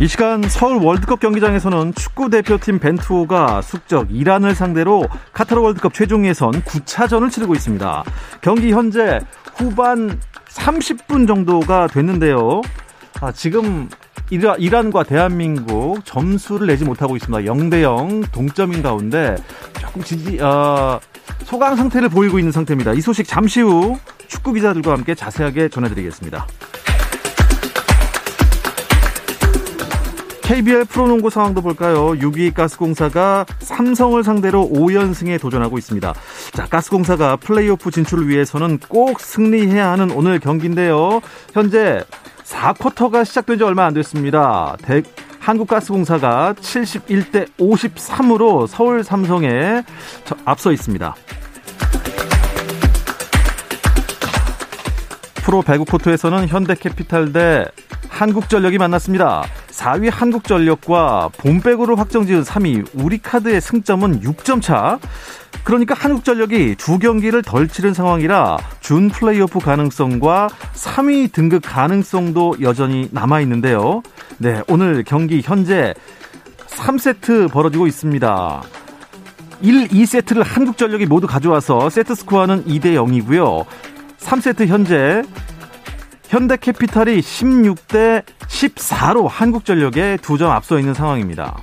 이 시간 서울 월드컵 경기장에서는 축구 대표팀 벤투호가 숙적 이란을 상대로 카타르 월드컵 최종 예선 9차전을 치르고 있습니다. 경기 현재 후반 30분 정도가 됐는데요. 아, 지금 이란과 대한민국 점수를 내지 못하고 있습니다. 0대0 동점인 가운데 조금 지지, 어, 소강 상태를 보이고 있는 상태입니다. 이 소식 잠시 후 축구 기자들과 함께 자세하게 전해드리겠습니다. KBL 프로농구 상황도 볼까요? 6위 가스공사가 삼성을 상대로 5연승에 도전하고 있습니다. 자, 가스공사가 플레이오프 진출을 위해서는 꼭 승리해야 하는 오늘 경기인데요. 현재 4쿼터가 시작된 지 얼마 안 됐습니다. 대, 한국가스공사가 71대 53으로 서울 삼성에 앞서 있습니다. 프로 배구 코트에서는 현대캐피탈 대 한국전력이 만났습니다. 4위 한국전력과 봄백으로 확정지은 3위 우리카드의 승점은 6점 차. 그러니까 한국전력이 두 경기를 덜 치른 상황이라 준 플레이오프 가능성과 3위 등급 가능성도 여전히 남아 있는데요. 네, 오늘 경기 현재 3세트 벌어지고 있습니다. 1, 2세트를 한국전력이 모두 가져와서 세트 스코어는 2대 0이고요. 3세트 현재 현대캐피탈이 16대 14로 한국전력에 두 점 앞서 있는 상황입니다.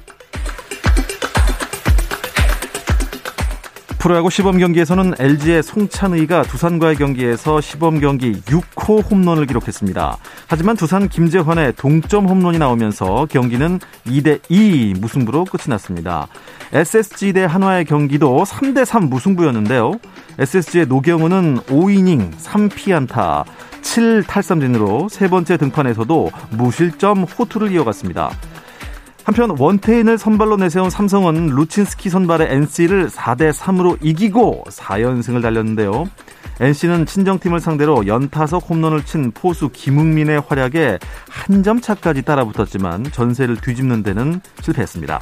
프로야구 시범 경기에서는 LG의 송찬의가 두산과의 경기에서 시범 경기 6호 홈런을 기록했습니다. 하지만 두산 김재환의 동점 홈런이 나오면서 경기는 2대2 무승부로 끝이 났습니다. SSG 대 한화의 경기도 3대3 무승부였는데요. SSG의 노경우는 5이닝 3피안타 7탈삼진으로 세 번째 등판에서도 무실점 호투를 이어갔습니다. 한편 원태인을 선발로 내세운 삼성은 루친스키 선발의 NC를 4대 3으로 이기고 4연승을 달렸는데요. NC는 친정팀을 상대로 연타석 홈런을 친 포수 김흥민의 활약에 한 점 차까지 따라붙었지만 전세를 뒤집는 데는 실패했습니다.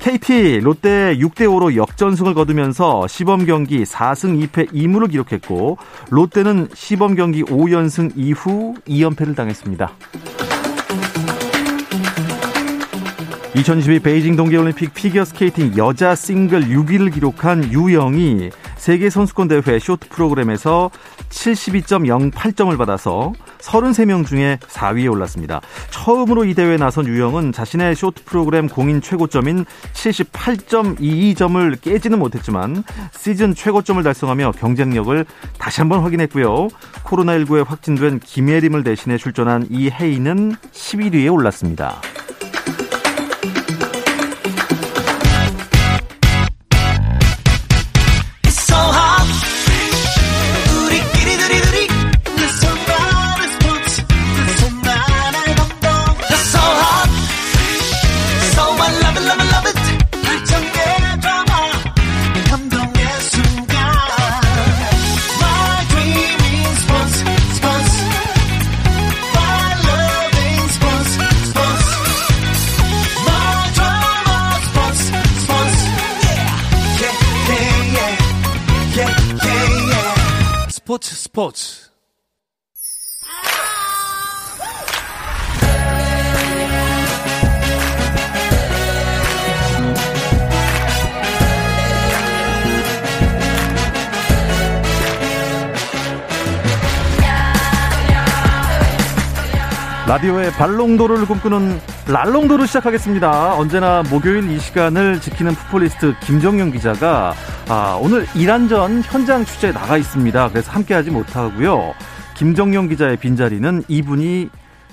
KT 롯데 6대 5로 역전승을 거두면서 시범 경기 4승 2패 2무를 기록했고 롯데는 시범 경기 5연승 이후 2연패를 당했습니다. 2022 베이징 동계올림픽 피겨스케이팅 여자 싱글 6위를 기록한 유영이 세계 선수권 대회 쇼트 프로그램에서 72.08점을 받아서 33명 중에 4위에 올랐습니다. 처음으로 이 대회에 나선 유영은 자신의 쇼트 프로그램 공인 최고점인 78.22점을 깨지는 못했지만 시즌 최고점을 달성하며 경쟁력을 다시 한번 확인했고요. 코로나19에 확진된 김예림을 대신해 출전한 이혜인은 11위에 올랐습니다. 스포츠 라디오의 발롱도를 꿈꾸는 랄롱도를 시작하겠습니다. 언제나 목요일 이 시간을 지키는 풋볼리스트 김정영 기자가 아, 오늘 이란 전 현장 취재에 나가 있습니다. 그래서 함께하지 못하고요. 김정영 기자의 빈자리는 이분이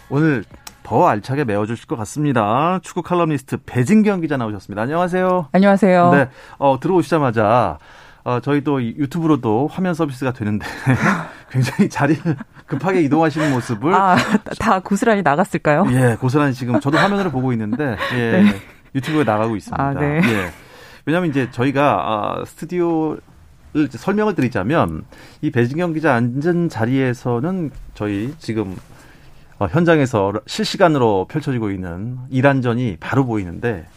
오늘 더 알차게 메워주실 것 같습니다. 축구 칼럼니스트 배진경 기자 나오셨습니다. 안녕하세요. 안녕하세요. 네, 어, 들어오시자마자 어, 저희도 유튜브로도 화면 서비스가 되는데 굉장히 자리를 급하게 이동하시는 모습을 아, 다 고스란히 나갔을까요? 예, 고스란히 지금 저도 화면으로 보고 있는데 예, 네. 유튜브에 나가고 있습니다. 아, 네. 예. 왜냐하면 이제 저희가 아, 스튜디오를 설명을 드리자면 이 배진경 기자 앉은 자리에서는 저희 지금 어, 현장에서 실시간으로 펼쳐지고 있는 이란전이 바로 보이는데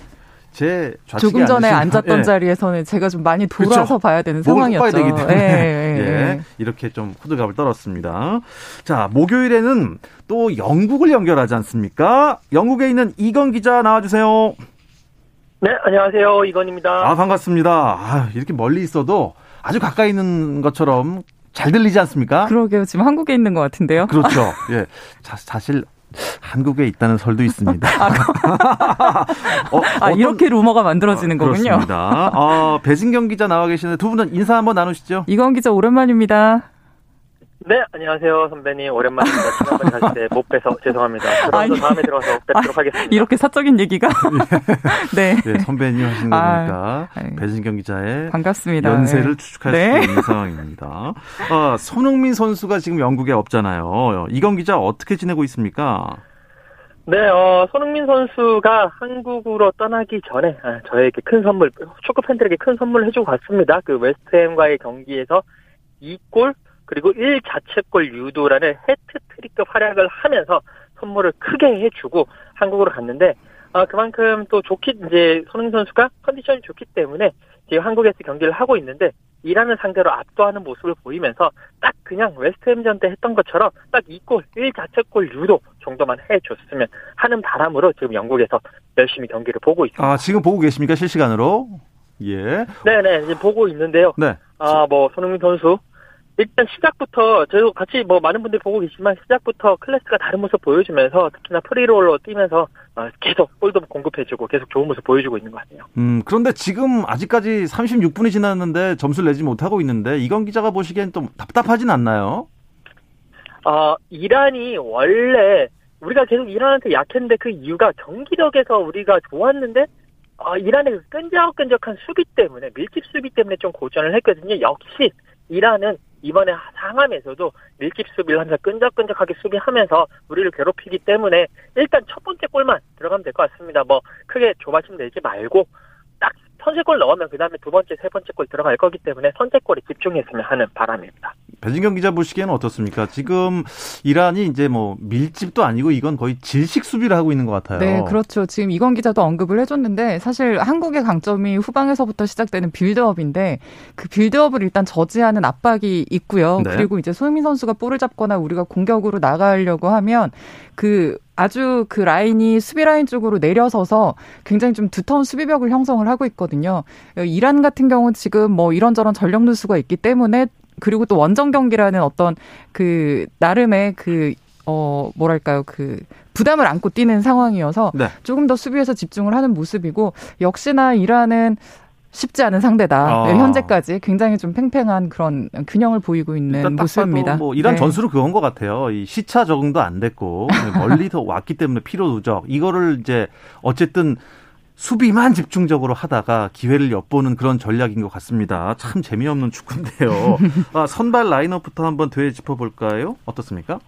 제 조금 전에 앉았던 예. 자리에서는 제가 좀 많이 돌아서 그렇죠. 봐야 되는 상황이었죠. 되기 때문에 예, 예, 예. 이렇게 좀 호들갑을 떨었습니다. 자 목요일에는 또 영국을 연결하지 않습니까? 영국에 있는 이건 기자 나와주세요. 네 안녕하세요 이건입니다. 아 반갑습니다. 아, 이렇게 멀리 있어도 아주 가까이 있는 것처럼 잘 들리지 않습니까? 그러게요. 지금 한국에 있는 것 같은데요. 그렇죠. 예. 자, 사실 한국에 있다는 설도 있습니다. 아, 어, 아 이렇게 루머가 만들어지는 어, 거군요. 그렇습니다. 어, 배진경 기자 나와 계시는데 두 분은 인사 한번 나누시죠. 이건 기자 오랜만입니다. 네, 안녕하세요, 선배님. 오랜만입니다. 지난번에 갔을 때 못 뵈서 죄송합니다. 그럼 다음에 들어서 뵙도록 하겠습니다. 이렇게 사적인 얘기가? 네. 네. 선배님 하시는 거 보니까 아, 배진경 기자의 반갑습니다. 연세를 네. 추측할 네. 수 있는 상황입니다. 아, 손흥민 선수가 지금 영국에 없잖아요. 이건 기자 어떻게 지내고 있습니까? 네, 어, 손흥민 선수가 한국으로 떠나기 전에 아, 저에게 큰 선물, 축구 팬들에게 큰 선물을 해주고 갔습니다. 그 웨스트햄과의 경기에서 2골 그리고 1자체골 유도라는 해트트릭급 활약을 하면서 선물을 크게 해주고 한국으로 갔는데 아, 그만큼 또 좋기 이제 손흥민 선수가 컨디션이 좋기 때문에 지금 한국에서 경기를 하고 있는데 이라는 상대로 압도하는 모습을 보이면서 딱 그냥 웨스트햄전 때 했던 것처럼 딱 2골 1자체골 유도 정도만 해줬으면 하는 바람으로 지금 영국에서 열심히 경기를 보고 있습니다. 아 지금 보고 계십니까 실시간으로? 예. 네네 지금 보고 있는데요. 네. 아 뭐 손흥민 선수 일단 시작부터 저도 같이 뭐 많은 분들이 보고 계시지만 시작부터 클래스가 다른 모습 보여주면서 특히나 free role로 뛰면서 어, 계속 골도 공급해주고 계속 좋은 모습 보여주고 있는 것 같아요. 음 그런데 지금 아직까지 36분이 지났는데 점수를 내지 못하고 있는데 이건 기자가 보시기엔 좀 답답하진 않나요? 어 이란이 원래 우리가 계속 이란한테 약했는데 그 이유가 경기력에서 우리가 좋았는데 어, 이란의 그 끈적끈적한 수비 때문에 밀집 수비 때문에 좀 고전을 했거든요. 역시 이란은 이번에 상암에서도 밀집 수비를 하면서 끈적끈적하게 수비하면서 우리를 괴롭히기 때문에 일단 첫 번째 골만 들어가면 될 것 같습니다. 뭐 크게 조바심 내지 말고 딱 선제골 넣으면 그 다음에 두 번째, 세 번째 골 들어갈 거기 때문에 선제골에 집중했으면 하는 바람입니다. 배진경 기자 보시기에는 어떻습니까? 지금 이란이 이제 뭐 밀집도 아니고 이건 거의 질식 수비를 하고 있는 것 같아요. 네, 그렇죠. 지금 이건 기자도 언급을 해줬는데 사실 한국의 강점이 후방에서부터 시작되는 빌드업인데 그 빌드업을 일단 저지하는 압박이 있고요. 네. 그리고 이제 소유민 선수가 볼을 잡거나 우리가 공격으로 나가려고 하면 그 아주 그 라인이 수비 라인 쪽으로 내려서서 굉장히 좀 두터운 수비벽을 형성을 하고 있거든요. 이란 같은 경우는 지금 뭐 이런저런 전력 누수가 있기 때문에 그리고 또 원정 경기라는 어떤 그 나름의 그 어, 뭐랄까요, 그, 부담을 안고 뛰는 상황이어서 네. 조금 더 수비에서 집중을 하는 모습이고, 역시나 이란은 쉽지 않은 상대다. 어. 현재까지 굉장히 좀 팽팽한 그런 균형을 보이고 있는 모습입니다. 뭐 이란 네. 전술은 그건 것 같아요. 이 시차 적응도 안 됐고 멀리서 왔기 때문에 피로 누적 이거를 이제 어쨌든 수비만 집중적으로 하다가 기회를 엿보는 그런 전략인 것 같습니다. 참 재미없는 축구인데요. 아, 선발 라인업부터 한번 되짚어볼까요? 어떻습니까?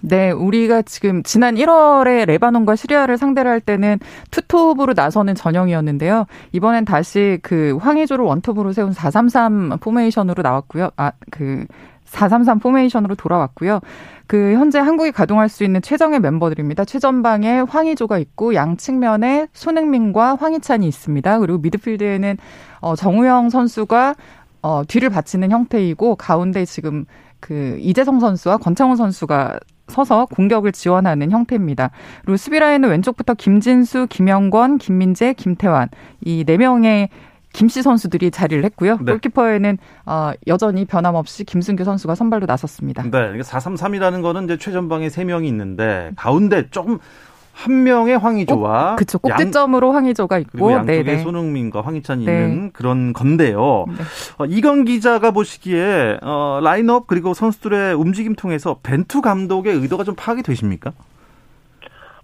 네, 우리가 지금 지난 1월에 레바논과 시리아를 상대를 할 때는 투톱으로 나서는 전형이었는데요. 이번엔 다시 그 황의조를 원톱으로 세운 433 포메이션으로 나왔고요. 아, 그 433 포메이션으로 돌아왔고요. 그 현재 한국이 가동할 수 있는 최정예 멤버들입니다. 최전방에 황의조가 있고 양 측면에 손흥민과 황희찬이 있습니다. 그리고 미드필드에는 어 정우영 선수가 어 뒤를 받치는 형태이고 가운데 지금 그 이재성 선수와 권창훈 선수가 서서 공격을 지원하는 형태입니다. 그리고 수비 라인은 왼쪽부터 김진수, 김영권, 김민재, 김태환 이 네 명의 김씨 선수들이 자리를 했고요. 네. 골키퍼에는 어, 여전히 변함없이 김승규 선수가 선발로 나섰습니다. 네, 4-3-3이라는 거는 이제 최전방에 3명이 있는데 가운데 좀 한 명의 황의조와 그쵸 꼭지점으로 황의조가 있고 그리고 양쪽에 네네. 손흥민과 황희찬이 네. 있는 그런 건데요. 네. 어, 이건 기자가 보시기에 어, 라인업 그리고 선수들의 움직임 통해서 벤투 감독의 의도가 좀 파악이 되십니까?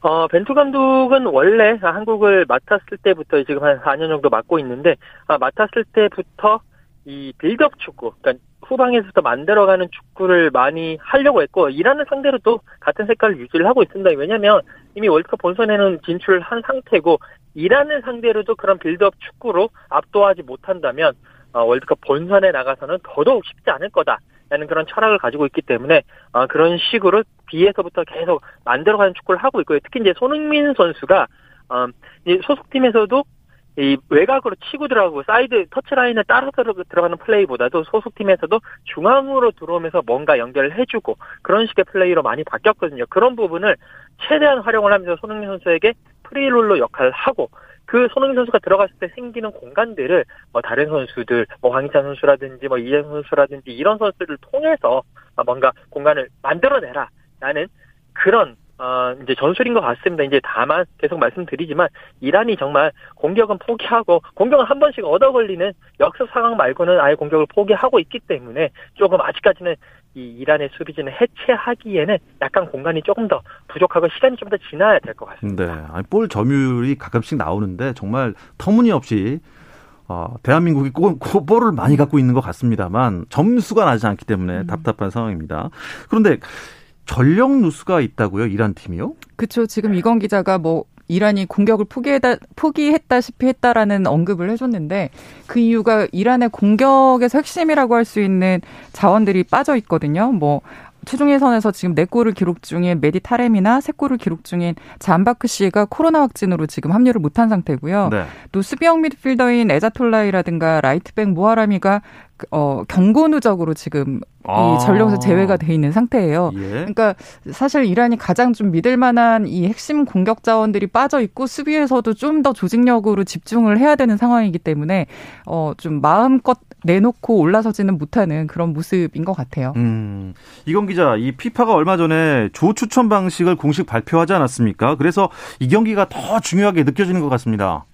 어, 벤투 감독은 원래 한국을 맡았을 때부터 지금 한 4년 정도 맡고 있는데, 아, 맡았을 때부터 이 빌드업 축구, 그러니까 후방에서부터 만들어가는 축구를 많이 하려고 했고 이란을 상대로 도 같은 색깔을 유지를 하고 있습니다. 왜냐하면 이미 월드컵 본선에는 진출한 상태고 이란을 상대로도 그런 빌드업 축구로 압도하지 못한다면 어, 월드컵 본선에 나가서는 더더욱 쉽지 않을 거다 라는 그런 철학을 가지고 있기 때문에 어, 그런 식으로 뒤에서부터 계속 만들어가는 축구를 하고 있고요. 특히 이제 손흥민 선수가 어, 소속팀에서도 이 외곽으로 치고 들어가고 사이드 터치라인을 따라 들어가는 플레이보다도 소속팀에서도 중앙으로 들어오면서 뭔가 연결을 해주고 그런 식의 플레이로 많이 바뀌었거든요. 그런 부분을 최대한 활용을 하면서 손흥민 선수에게 프리롤로 역할을 하고 그 손흥민 선수가 들어갔을 때 생기는 공간들을 뭐 다른 선수들, 뭐 황희찬 선수라든지 뭐 이현 선수라든지 이런 선수들을 통해서 뭔가 공간을 만들어내라. 라는 그런 어, 이제 전술인 것 같습니다. 이제 다만 계속 말씀드리지만 이란이 정말 공격은 포기하고 공격은 한 번씩 얻어 걸리는 역습 상황 말고는 아예 공격을 포기하고 있기 때문에 조금 아직까지는 이 이란의 수비진을 해체하기에는 약간 공간이 조금 더 부족하고 시간이 좀 더 지나야 될 것 같습니다. 네. 아니, 볼 점유율이 가끔씩 나오는데 정말 터무니없이 어, 대한민국이 고, 고, 볼을 많이 갖고 있는 것 같습니다만 점수가 나지 않기 때문에 음. 답답한 상황입니다. 그런데 전력 누수가 있다고요? 이란 팀이요? 그렇죠. 지금 이건 기자가 뭐 이란이 공격을 포기했다, 포기했다시피 했다라는 언급을 해줬는데 그 이유가 이란의 공격에서 핵심이라고 할 수 있는 자원들이 빠져 있거든요. 뭐 최종 예선에서 지금 네 골을 기록 중인 메디 타레미나 세 골을 기록 중인 자한바크시가 코로나 확진으로 지금 합류를 못한 상태고요. 네. 또 수비형 미드필더인 에자톨라히라든가 라이트백 모하라미가 어, 경고 누적으로 지금 아. 이 전력에서 제외가 돼 있는 상태예요. 예. 그러니까 사실 이란이 가장 좀 믿을 만한 이 핵심 공격 자원들이 빠져 있고 수비에서도 좀 더 조직력으로 집중을 해야 되는 상황이기 때문에 어, 좀 마음껏 내놓고 올라서지는 못하는 그런 모습인 것 같아요. 음, 이건 기자, 이 피파가 얼마 전에 조 추천 방식을 공식 발표하지 않았습니까? 그래서 이 경기가 더 중요하게 느껴지는 것 같습니다.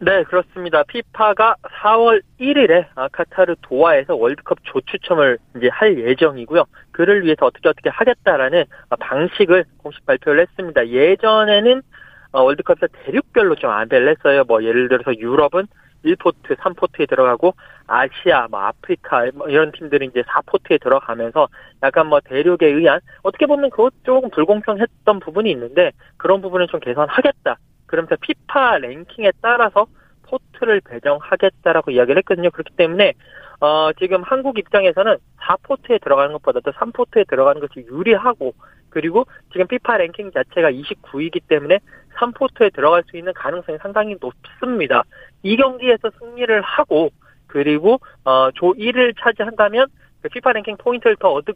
네, 그렇습니다. 피파가 4월 1일에 카타르 도하에서 월드컵 조추첨을 이제 할 예정이고요. 그를 위해서 어떻게 어떻게 하겠다라는 방식을 공식 발표를 했습니다. 예전에는 어, 월드컵에서 대륙별로 좀 안배를 했어요. 뭐 예를 들어서 유럽은 1포트, 3포트에 들어가고 아시아, 뭐 아프리카 뭐 이런 팀들은 이제 4포트에 들어가면서 약간 뭐 대륙에 의한 어떻게 보면 그것 조금 불공평했던 부분이 있는데 그런 부분을 좀 개선하겠다. 그러면서 피파 랭킹에 따라서 포트를 배정하겠다라고 이야기를 했거든요. 그렇기 때문에 어, 지금 한국 입장에서는 4포트에 들어가는 것보다도 3포트에 들어가는 것이 유리하고 그리고 지금 피파 랭킹 자체가 29위이기 때문에 3포트에 들어갈 수 있는 가능성이 상당히 높습니다. 이 경기에서 승리를 하고 그리고 어, 조 1위를 차지한다면 그 피파 랭킹 포인트를 더 얻을,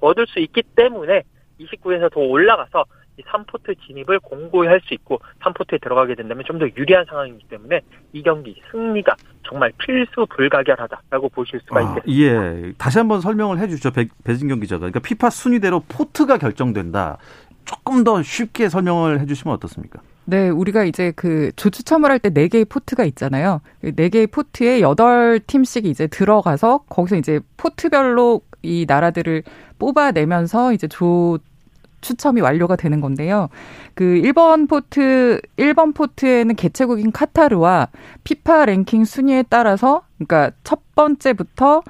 얻을 수 있기 때문에 29위에서 더 올라가서 이 3포트 진입을 공고히 할 수 있고 3포트에 들어가게 된다면 좀 더 유리한 상황이기 때문에 이 경기 승리가 정말 필수 불가결하다라고 보실 수가 아, 있겠습니다. 예. 다시 한번 설명을 해 주시죠. 배, 배진경 기자가. 그러니까 피파 순위대로 포트가 결정된다. 조금 더 쉽게 설명을 해 주시면 어떻습니까? 네, 우리가 이제 그 조추첨을 할때 네 개의 포트가 있잖아요. 네 개의 포트에 여덟 팀씩 이제 들어가서 거기서 이제 포트별로 이 나라들을 뽑아내면서 이제 조 추첨이 완료가 되는 건데요. 그 1번 포트 1번 포트에는 개최국인 카타르와 피파 랭킹 순위에 따라서 그러니까 첫 번째부터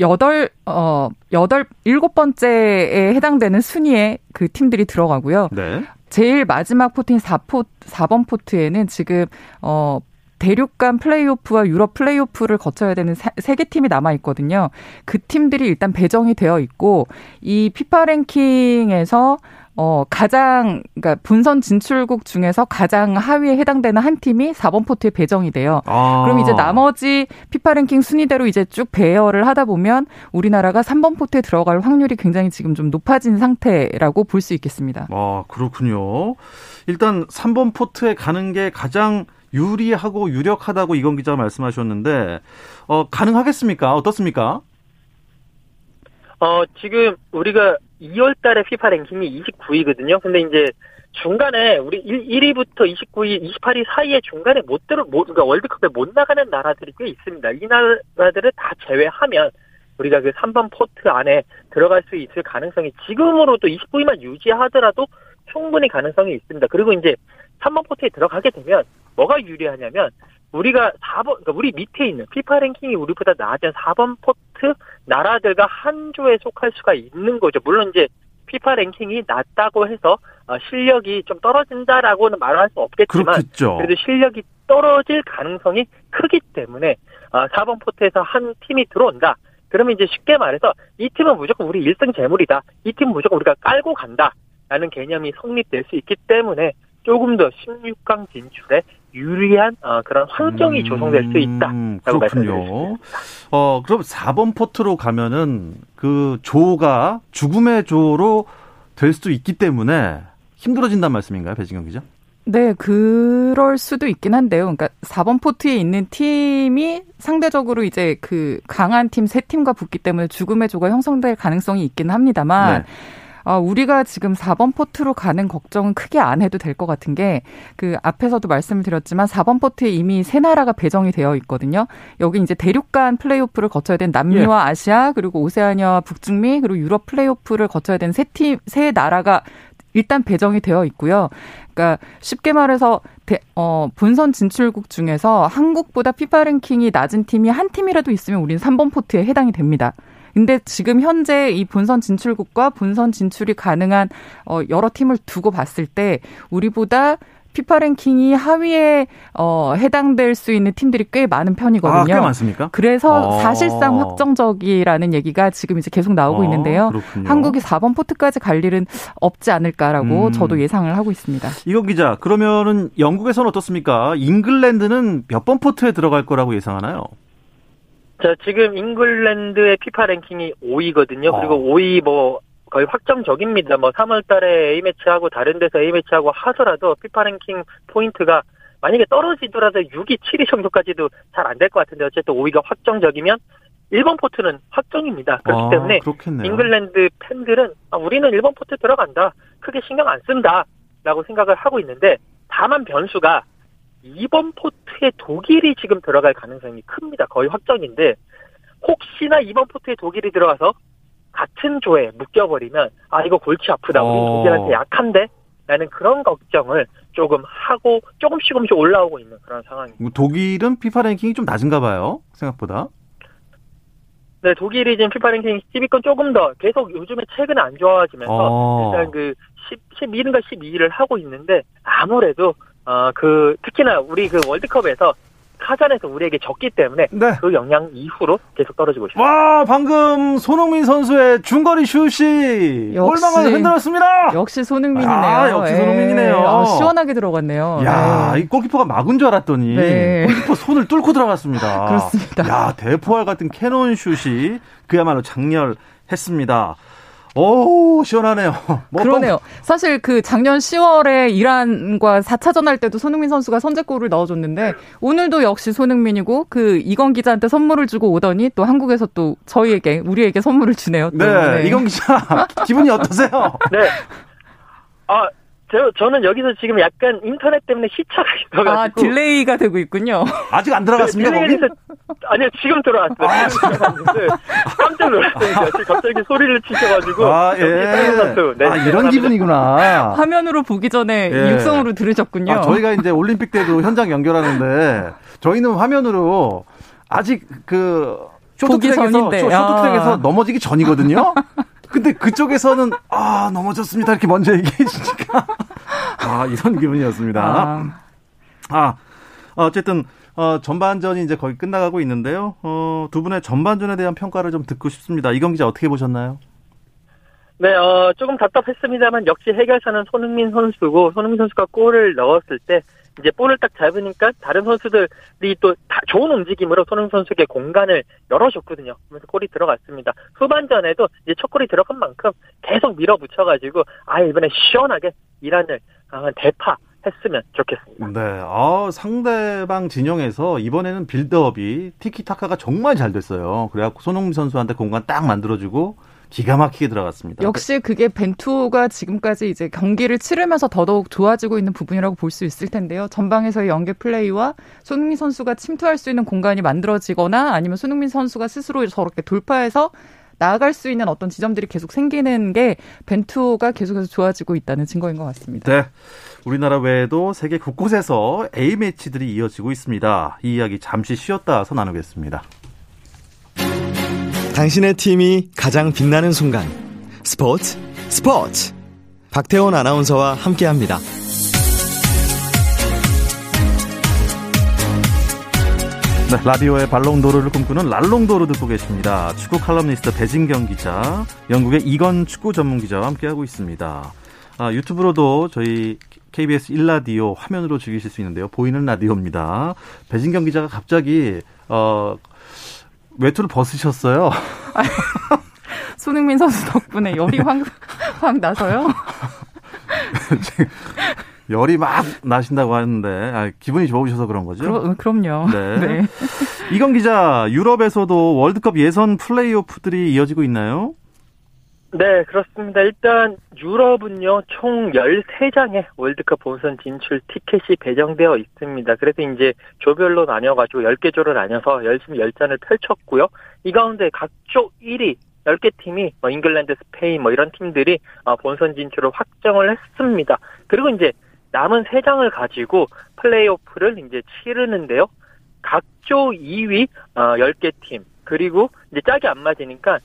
여덟 어 여덟 일곱 번째에 해당되는 순위에 그 팀들이 들어가고요. 네. 제일 마지막 포트인 4포 4번 포트에는 지금 어 대륙 간 플레이오프와 유럽 플레이오프를 거쳐야 되는 세 개 팀이 남아 있거든요. 그 팀들이 일단 배정이 되어 있고 이 피파 랭킹에서 어, 가장, 그니까 본선 진출국 중에서 가장 하위에 해당되는 한 팀이 4번 포트에 배정이 돼요. 아. 그럼 이제 나머지 피파 랭킹 순위대로 이제 쭉 배열을 하다 보면 우리나라가 3번 포트에 들어갈 확률이 굉장히 지금 좀 높아진 상태라고 볼 수 있겠습니다. 아, 그렇군요. 일단 3번 포트에 가는 게 가장 유리하고 유력하다고 이건 기자 말씀하셨는데 어, 가능하겠습니까? 어떻습니까? 어, 지금 우리가 2월 달에 피파 랭킹이 29위거든요. 근데 이제 중간에 우리 1, 위부터 29위, 28위 사이에 중간에 못 들어, 못, 그러니까 월드컵에 못 나가는 나라들이 꽤 있습니다. 이 나라들을 다 제외하면 우리가 그 3번 포트 안에 들어갈 수 있을 가능성이 지금으로도 29위만 유지하더라도 충분히 가능성이 있습니다. 그리고 이제 3번 포트에 들어가게 되면 뭐가 유리하냐면 우리가 4번, 그러니까 우리 밑에 있는 피파 랭킹이 우리보다 낮은 4번 포트 나라들과 한 조에 속할 수가 있는 거죠. 물론 이제 피파 랭킹이 낮다고 해서 어, 실력이 좀 떨어진다라고는 말할 수 없겠지만 그렇겠죠. 그래도 실력이 떨어질 가능성이 크기 때문에 4번 어, 포트에서 한 팀이 들어온다. 그러면 이제 쉽게 말해서 이 팀은 무조건 우리 1승 재물이다. 이 팀은 무조건 우리가 깔고 간다. 라는 개념이 성립될 수 있기 때문에 조금 더 16강 진출에 유리한 어, 그런 환경이 음, 조성될 수 있다. 그렇군요. 어, 그럼 4번 포트로 가면은 그 조가 죽음의 조로 될 수도 있기 때문에 힘들어진단 말씀인가요, 배진경 기자? 네, 그럴 수도 있긴 한데요. 그러니까 4번 포트에 있는 팀이 상대적으로 이제 그 강한 팀 세 팀과 붙기 때문에 죽음의 조가 형성될 가능성이 있긴 합니다만 네. 어, 우리가 지금 4번 포트로 가는 걱정은 크게 안 해도 될 것 같은 게 그 앞에서도 말씀을 드렸지만 4번 포트에 이미 세 나라가 배정이 되어 있거든요. 여기 이제 대륙 간 플레이오프를 거쳐야 된 남미와 예. 아시아 그리고 오세아니아와 북중미 그리고 유럽 플레이오프를 거쳐야 되는 세 팀, 세 나라가 일단 배정이 되어 있고요. 그러니까 쉽게 말해서 대, 어, 본선 진출국 중에서 한국보다 피파 랭킹이 낮은 팀이 한 팀이라도 있으면 우리는 3번 포트에 해당이 됩니다. 근데 지금 현재 이 본선 진출국과 본선 진출이 가능한 어 여러 팀을 두고 봤을 때 우리보다 피파 랭킹이 하위에 어, 해당될 수 있는 팀들이 꽤 많은 편이거든요. 아, 꽤 많습니까? 그래서 어. 사실상 확정적이라는 얘기가 지금 이제 계속 나오고 어, 있는데요. 그렇군요. 한국이 4번 포트까지 갈 일은 없지 않을까라고 음. 저도 예상을 하고 있습니다. 이건 기자, 그러면은 영국에서는 어떻습니까? 잉글랜드는 몇 번 포트에 들어갈 거라고 예상하나요? 자, 지금 잉글랜드의 피파 랭킹이 5위거든요. 어. 그리고 5위 뭐 거의 확정적입니다. 뭐 3월 달에 A매치하고 다른 데서 A매치하고 하더라도 피파 랭킹 포인트가 만약에 떨어지더라도 6위, 7위 정도까지도 잘 안 될 것 같은데 어쨌든 5위가 확정적이면 1번 포트는 확정입니다. 그렇기 아, 때문에 그렇겠네요. 잉글랜드 팬들은 아, 우리는 1번 포트 들어간다. 크게 신경 안 쓴다. 라고 생각을 하고 있는데 다만 변수가 2번 포트에 독일이 지금 들어갈 가능성이 큽니다. 거의 확정인데 혹시나 2번 포트에 독일이 들어가서 같은 조에 묶여버리면 아 이거 골치 아프다. 우리 어. 독일한테 약한데 라는 그런 걱정을 조금 하고 조금씩 조금씩 올라오고 있는 그런 상황입니다. 뭐 독일은 피파 랭킹이 좀 낮은가 봐요. 생각보다. 네, 독일이 지금 피파 랭킹 10위권 조금 더 계속 요즘에 최근에 안 좋아지면서 어. 일단 그 10, 11인가 12위를 하고 있는데 아무래도 어, 그, 특히나 우리 그 월드컵에서 카잔에서 우리에게 졌기 때문에 네. 그 영향 이후로 계속 떨어지고 있습니다. 와 방금 손흥민 선수의 중거리 슛이 골망을 흔들었습니다. 역시 손흥민이네요. 아, 역시 에이. 손흥민이네요. 아, 시원하게 들어갔네요. 야, 네. 이 골키퍼가 막은 줄 알았더니 네. 골키퍼 손을 뚫고 들어갔습니다. 그렇습니다. 야 대포알 같은 캐논 슛이 그야말로 장렬했습니다. 오, 시원하네요. 뭐 그러네요. 사실 그 작년 10월에 이란과 4차전 할 때도 손흥민 선수가 선제골을 넣어줬는데 오늘도 역시 손흥민이고 그 이건 기자한테 선물을 주고 오더니 또 한국에서 또 저희에게 우리에게 선물을 주네요. 네, 네, 이건 기자 기분이 어떠세요? 네. 아 저, 저는 여기서 지금 약간 인터넷 때문에 시차가 있어가지고. 아, delay가 되고 있군요. 아직 안 들어갔습니까, 네, 거기? 아니요, 지금 들어왔어요. 아, 깜짝 놀랐어요. 갑자기 소리를 치셔가지고. 아, 예. 네, 아, 이런 기분이구나. 화면으로 보기 전에 예. 육성으로 들으셨군요. 아, 저희가 이제 올림픽 때도 현장 연결하는데, 저희는 화면으로 아직 그, 쇼트트랙에서, 쇼트트랙에서 아. 넘어지기 전이거든요. 근데 그쪽에서는 아 넘어졌습니다 이렇게 먼저 얘기해 주니까 아 이런 기분이었습니다. 아, 아 어쨌든 어, 전반전이 이제 거의 끝나가고 있는데요. 어, 두 분의 전반전에 대한 평가를 좀 듣고 싶습니다. 이경 기자 어떻게 보셨나요? 네, 어, 조금 답답했습니다만 역시 해결사는 손흥민 선수고 손흥민 선수가 골을 넣었을 때 이제 볼을 딱 잡으니까 다른 선수들이 또 좋은 움직임으로 손흥민 선수에게 공간을 열어줬거든요. 그래서 골이 들어갔습니다. 후반전에도 이제 첫 골이 들어간 만큼 계속 밀어붙여가지고 아 이번에 시원하게 이란을 대파 했으면 좋겠습니다. 네, 아, 상대방 진영에서 이번에는 빌드업이 티키타카가 정말 잘 됐어요. 그래갖고 손흥민 선수한테 공간 딱 만들어주고 기가 막히게 들어갔습니다. 역시 그게 벤투가 지금까지 이제 경기를 치르면서 더더욱 좋아지고 있는 부분이라고 볼 수 있을 텐데요. 전방에서의 연계 플레이와 손흥민 선수가 침투할 수 있는 공간이 만들어지거나 아니면 손흥민 선수가 스스로 저렇게 돌파해서 나아갈 수 있는 어떤 지점들이 계속 생기는 게 벤투가 계속해서 좋아지고 있다는 증거인 것 같습니다. 네. 우리나라 외에도 세계 곳곳에서 A 매치들이 이어지고 있습니다. 이 이야기 잠시 쉬었다 와서 나누겠습니다. 당신의 팀이 가장 빛나는 순간 스포츠 스포츠 박태원 아나운서와 함께 합니다. 네, 라디오의 발롱도르를 꿈꾸는 랄롱도르 듣고 계십니다. 축구 칼럼니스트 배진경 기자, 영국의 이건 축구 전문 기자와 함께하고 있습니다. 아, 유튜브로도 저희 KBS 1라디오 화면으로 즐기실 수 있는데요. 보이는 라디오입니다. 배진경 기자가 갑자기 어, 외투를 벗으셨어요. 손흥민 선수 덕분에 열이 확, 확 나서요. 열이 막 나신다고 하는데 아, 기분이 좋으셔서 그런 거죠? 그러, 그럼요. 네. 네. 이건 기자, 유럽에서도 월드컵 예선 플레이오프들이 이어지고 있나요? 네, 그렇습니다. 일단 유럽은요, 총 13장의 월드컵 본선 진출 티켓이 배정되어 있습니다. 그래서 이제 조별로 나뉘어가지고 10개 조를 나뉘어서 열심히 열전을 펼쳤고요. 이 가운데 각 조 1위 10개 팀이 뭐 잉글랜드, 스페인 뭐 이런 팀들이 어, 본선 진출을 확정을 했습니다. 그리고 이제 남은 3장을 가지고 플레이오프를 이제 치르는데요. 각조 2위 10개 어, 팀 그리고 이제 짝이 안 맞으니까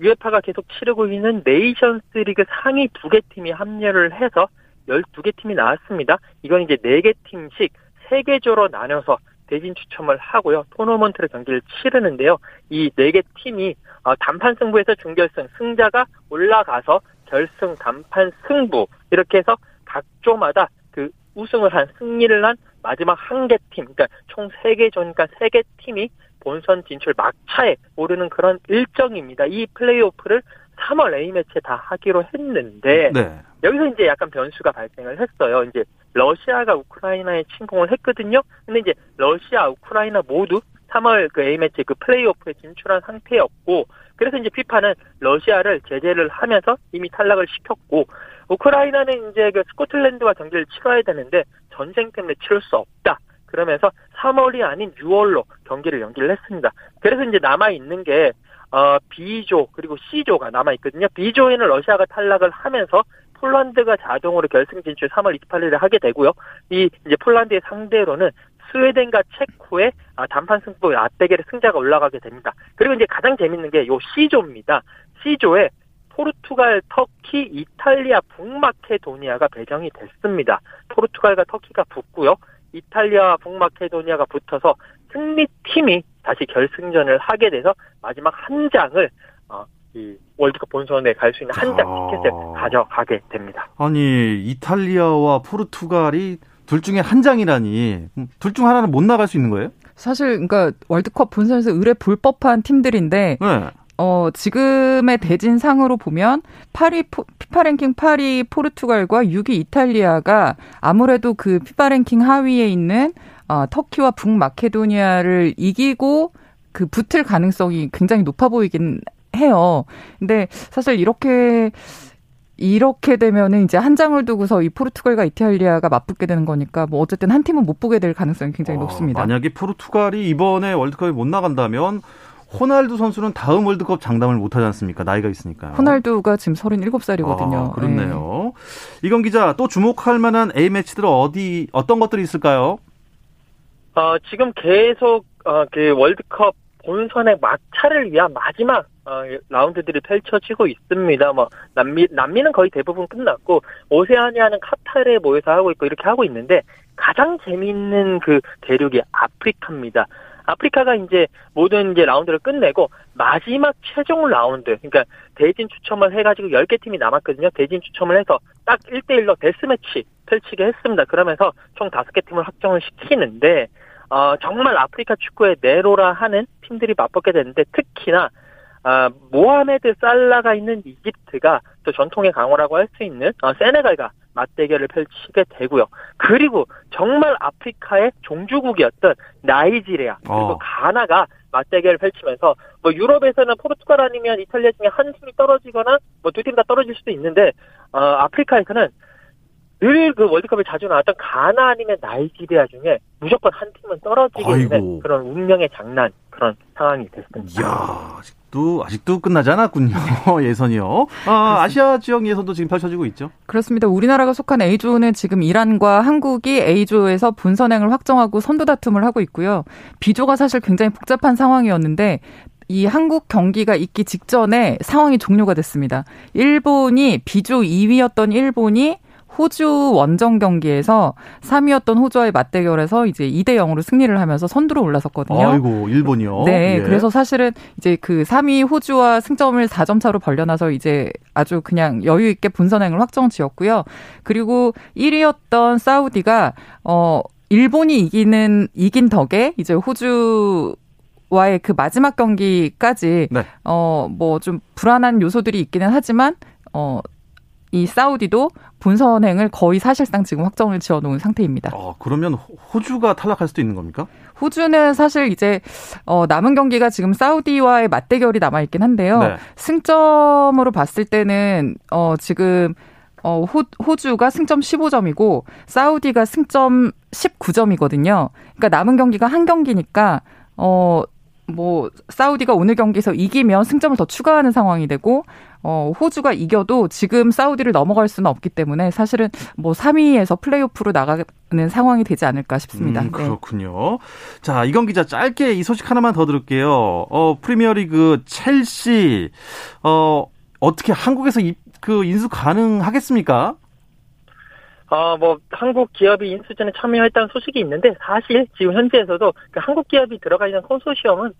유에파가 계속 치르고 있는 네이션스 리그 상위 두 개 팀이 합류를 해서 12개 팀이 나왔습니다. 이건 이제 4개 팀씩 3개조로 나눠서 대진 추첨을 하고요. 토너먼트를 경기를 치르는데요. 이 4개 팀이 어, 단판 승부에서 중결승 승자가 올라가서 결승 단판 승부 이렇게 해서 각 조마다 그 우승을 한 승리를 한 마지막 한 개 팀, 그러니까 총 3개 조니까 3개 팀이 본선 진출 막차에 오르는 그런 일정입니다. 이 플레이오프를 3월 A매치에 다 하기로 했는데 네. 여기서 이제 약간 변수가 발생을 했어요. 이제 러시아가 우크라이나에 침공을 했거든요. 근데 이제 러시아, 우크라이나 모두 3월 그 A매치 그 플레이오프에 진출한 상태였고 그래서 이제 피파는 러시아를 제재를 하면서 이미 탈락을 시켰고 우크라이나는 이제 그 스코틀랜드와 경기를 치러야 되는데 전쟁 때문에 치를 수 없다. 그러면서 3월이 아닌 6월로 경기를 연기를 했습니다. 그래서 이제 남아 있는 게 어, B조 그리고 C조가 남아 있거든요. B조에는 러시아가 탈락을 하면서 폴란드가 자동으로 결승 진출 3월 28일에 하게 되고요. 이 이제 폴란드의 상대로는 스웨덴과 체코의 아, 단판 승부 앞대결의 승자가 올라가게 됩니다. 그리고 이제 가장 재밌는 게 요 C조입니다. C조에 포르투갈, 터키, 이탈리아, 북마케도니아가 배정이 됐습니다. 포르투갈과 터키가 붙고요. 이탈리아와 북마케도니아가 붙어서 승리팀이 다시 결승전을 하게 돼서 마지막 한 장을 어, 이 월드컵 본선에 갈 수 있는 한장 아. 티켓을 가져가게 됩니다. 아니 이탈리아와 포르투갈이 둘 중에 한 장이라니 둘 중 하나는 못 나갈 수 있는 거예요? 사실 그러니까 월드컵 본선에서 의뢰 불법한 팀들인데 네. 어, 지금의 대진상으로 보면 8위 피파 랭킹 8위 포르투갈과 6위 이탈리아가 아무래도 그 피파 랭킹 하위에 있는 어, 터키와 북마케도니아를 이기고 그 붙을 가능성이 굉장히 높아 보이긴 해요. 근데 사실 이렇게 이렇게 되면은 이제 한 장을 두고서 이 포르투갈과 이탈리아가 맞붙게 되는 거니까 뭐 어쨌든 한 팀은 못 보게 될 가능성이 굉장히 어, 높습니다. 만약에 포르투갈이 이번에 월드컵에 못 나간다면 호날두 선수는 다음 월드컵 장담을 못 하지 않습니까? 나이가 있으니까요. 호날두가 지금 37살이거든요. 아, 그렇네요. 네. 이건 기자, 또 주목할 만한 A매치들 어디, 어떤 것들이 있을까요? 어, 지금 계속, 어, 그 월드컵 본선의 막차를 위한 마지막 어, 라운드들이 펼쳐지고 있습니다. 뭐 남미 남미는 거의 대부분 끝났고 오세아니아는 카타르에 모여서 하고 있고 이렇게 하고 있는데 가장 재미있는 그 대륙이 아프리카입니다. 아프리카가 이제 모든 이제 라운드를 끝내고 마지막 최종 라운드, 그러니까 대진 추첨을 해가지고 10개 팀이 남았거든요. 대진 추첨을 해서 딱 1대1로 데스매치 펼치게 했습니다. 그러면서 총 5개 팀을 확정을 시키는데, 어, 정말 아프리카 축구의 네로라 하는 팀들이 맞붙게 되는데, 특히나, 아, 모하메드 살라가 있는 이집트가 또 전통의 강호라고 할 수 있는 어, 세네갈과 맞대결을 펼치게 되고요. 그리고 정말 아프리카의 종주국이었던 나이지리아 그리고 어. 가나가 맞대결을 펼치면서 뭐 유럽에서는 포르투갈 아니면 이탈리아 중에 한 팀이 떨어지거나 뭐 두 팀 다 떨어질 수도 있는데 어, 아프리카에서는 늘 그 월드컵에 자주 나왔던 가나 아니면 나이지리아 중에 무조건 한 팀은 떨어지게 되는 그런 운명의 장난 그런 상황이 됐습니다. 이야, 또 아직도 끝나지 않았군요. 예선이요. 아, 아시아 지역 예선도 지금 펼쳐지고 있죠. 그렇습니다. 우리나라가 속한 A조는 지금 이란과 한국이 A조에서 분선행을 확정하고 선두 다툼을 하고 있고요. B조가 사실 굉장히 복잡한 상황이었는데 이 한국 경기가 있기 직전에 상황이 종료가 됐습니다. 일본이 B조 2위였던 일본이 호주 원정 경기에서 3위였던 호주와의 맞대결에서 이제 2대 0으로 승리를 하면서 선두로 올라섰거든요. 아이고, 일본이요. 네, 예. 그래서 사실은 이제 그 3위 호주와 승점을 4점 차로 벌려놔서 이제 아주 그냥 여유 있게 분선행을 확정 지었고요. 그리고 1위였던 사우디가 어 일본이 이기는 이긴 덕에 이제 호주 와의 그 마지막 경기까지 네. 어뭐 좀 불안한 요소들이 있기는 하지만 어 이 사우디도 본선행을 거의 사실상 지금 확정을 지어 놓은 상태입니다. 어, 그러면 호주가 탈락할 수도 있는 겁니까? 호주는 사실 이제 어 남은 경기가 지금 사우디와의 맞대결이 남아 있긴 한데요. 네. 승점으로 봤을 때는 어 지금 어 호, 호주가 승점 15점이고 사우디가 승점 19점이거든요. 그러니까 남은 경기가 한 경기니까 어 뭐 사우디가 오늘 경기에서 이기면 승점을 더 추가하는 상황이 되고 어 호주가 이겨도 지금 사우디를 넘어갈 수는 없기 때문에 사실은 뭐 3위에서 플레이오프로 나가는 상황이 되지 않을까 싶습니다. 음, 네. 그렇군요. 자, 이건 기자 짧게 이 소식 하나만 더 들을게요. 어, 프리미어리그 첼시 어, 어떻게 한국에서 이, 그 인수 가능하겠습니까? 어, 뭐, 한국 기업이 인수전에 참여했다는 소식이 있는데, 사실 지금 현지에서도 그 한국 기업이 들어가 있는 컨소시엄은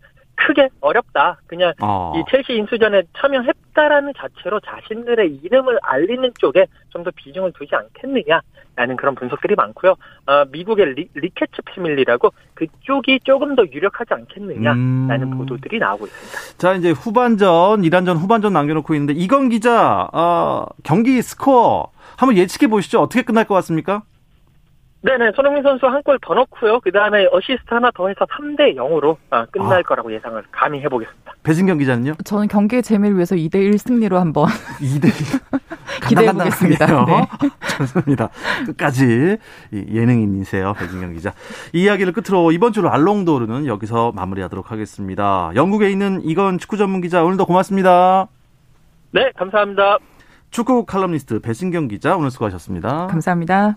크게 어렵다. 그냥 어. 이 첼시 인수전에 참여했다라는 자체로 자신들의 이름을 알리는 쪽에 좀 더 비중을 두지 않겠느냐라는 그런 분석들이 많고요. 어, 미국의 리, 리케츠 패밀리라고 그쪽이 조금 더 유력하지 않겠느냐라는 음. 보도들이 나오고 있습니다. 자, 이제 후반전, 이란전 후반전 남겨놓고 있는데, 이건 기자, 어, 경기 스코어 한번 예측해 보시죠. 어떻게 끝날 것 같습니까? 네네, 손흥민 선수 한 골 더 넣고요. 그 다음에 어시스트 하나 더 해서 3대 0으로 끝날 아. 거라고 예상을 감히 해보겠습니다. 배진경 기자는요? 저는 경기의 재미를 위해서 2대 1 승리로 한번 2대 기대해 보겠습니다. 네. 좋습니다. 끝까지 이 예능인이세요, 배진경 기자. 이 이야기를 끝으로 이번 주 알롱도르는 여기서 마무리하도록 하겠습니다. 영국에 있는 이건 축구 전문 기자 오늘도 고맙습니다. 네, 감사합니다. 축구 칼럼니스트 배진경 기자 오늘 수고하셨습니다. 감사합니다.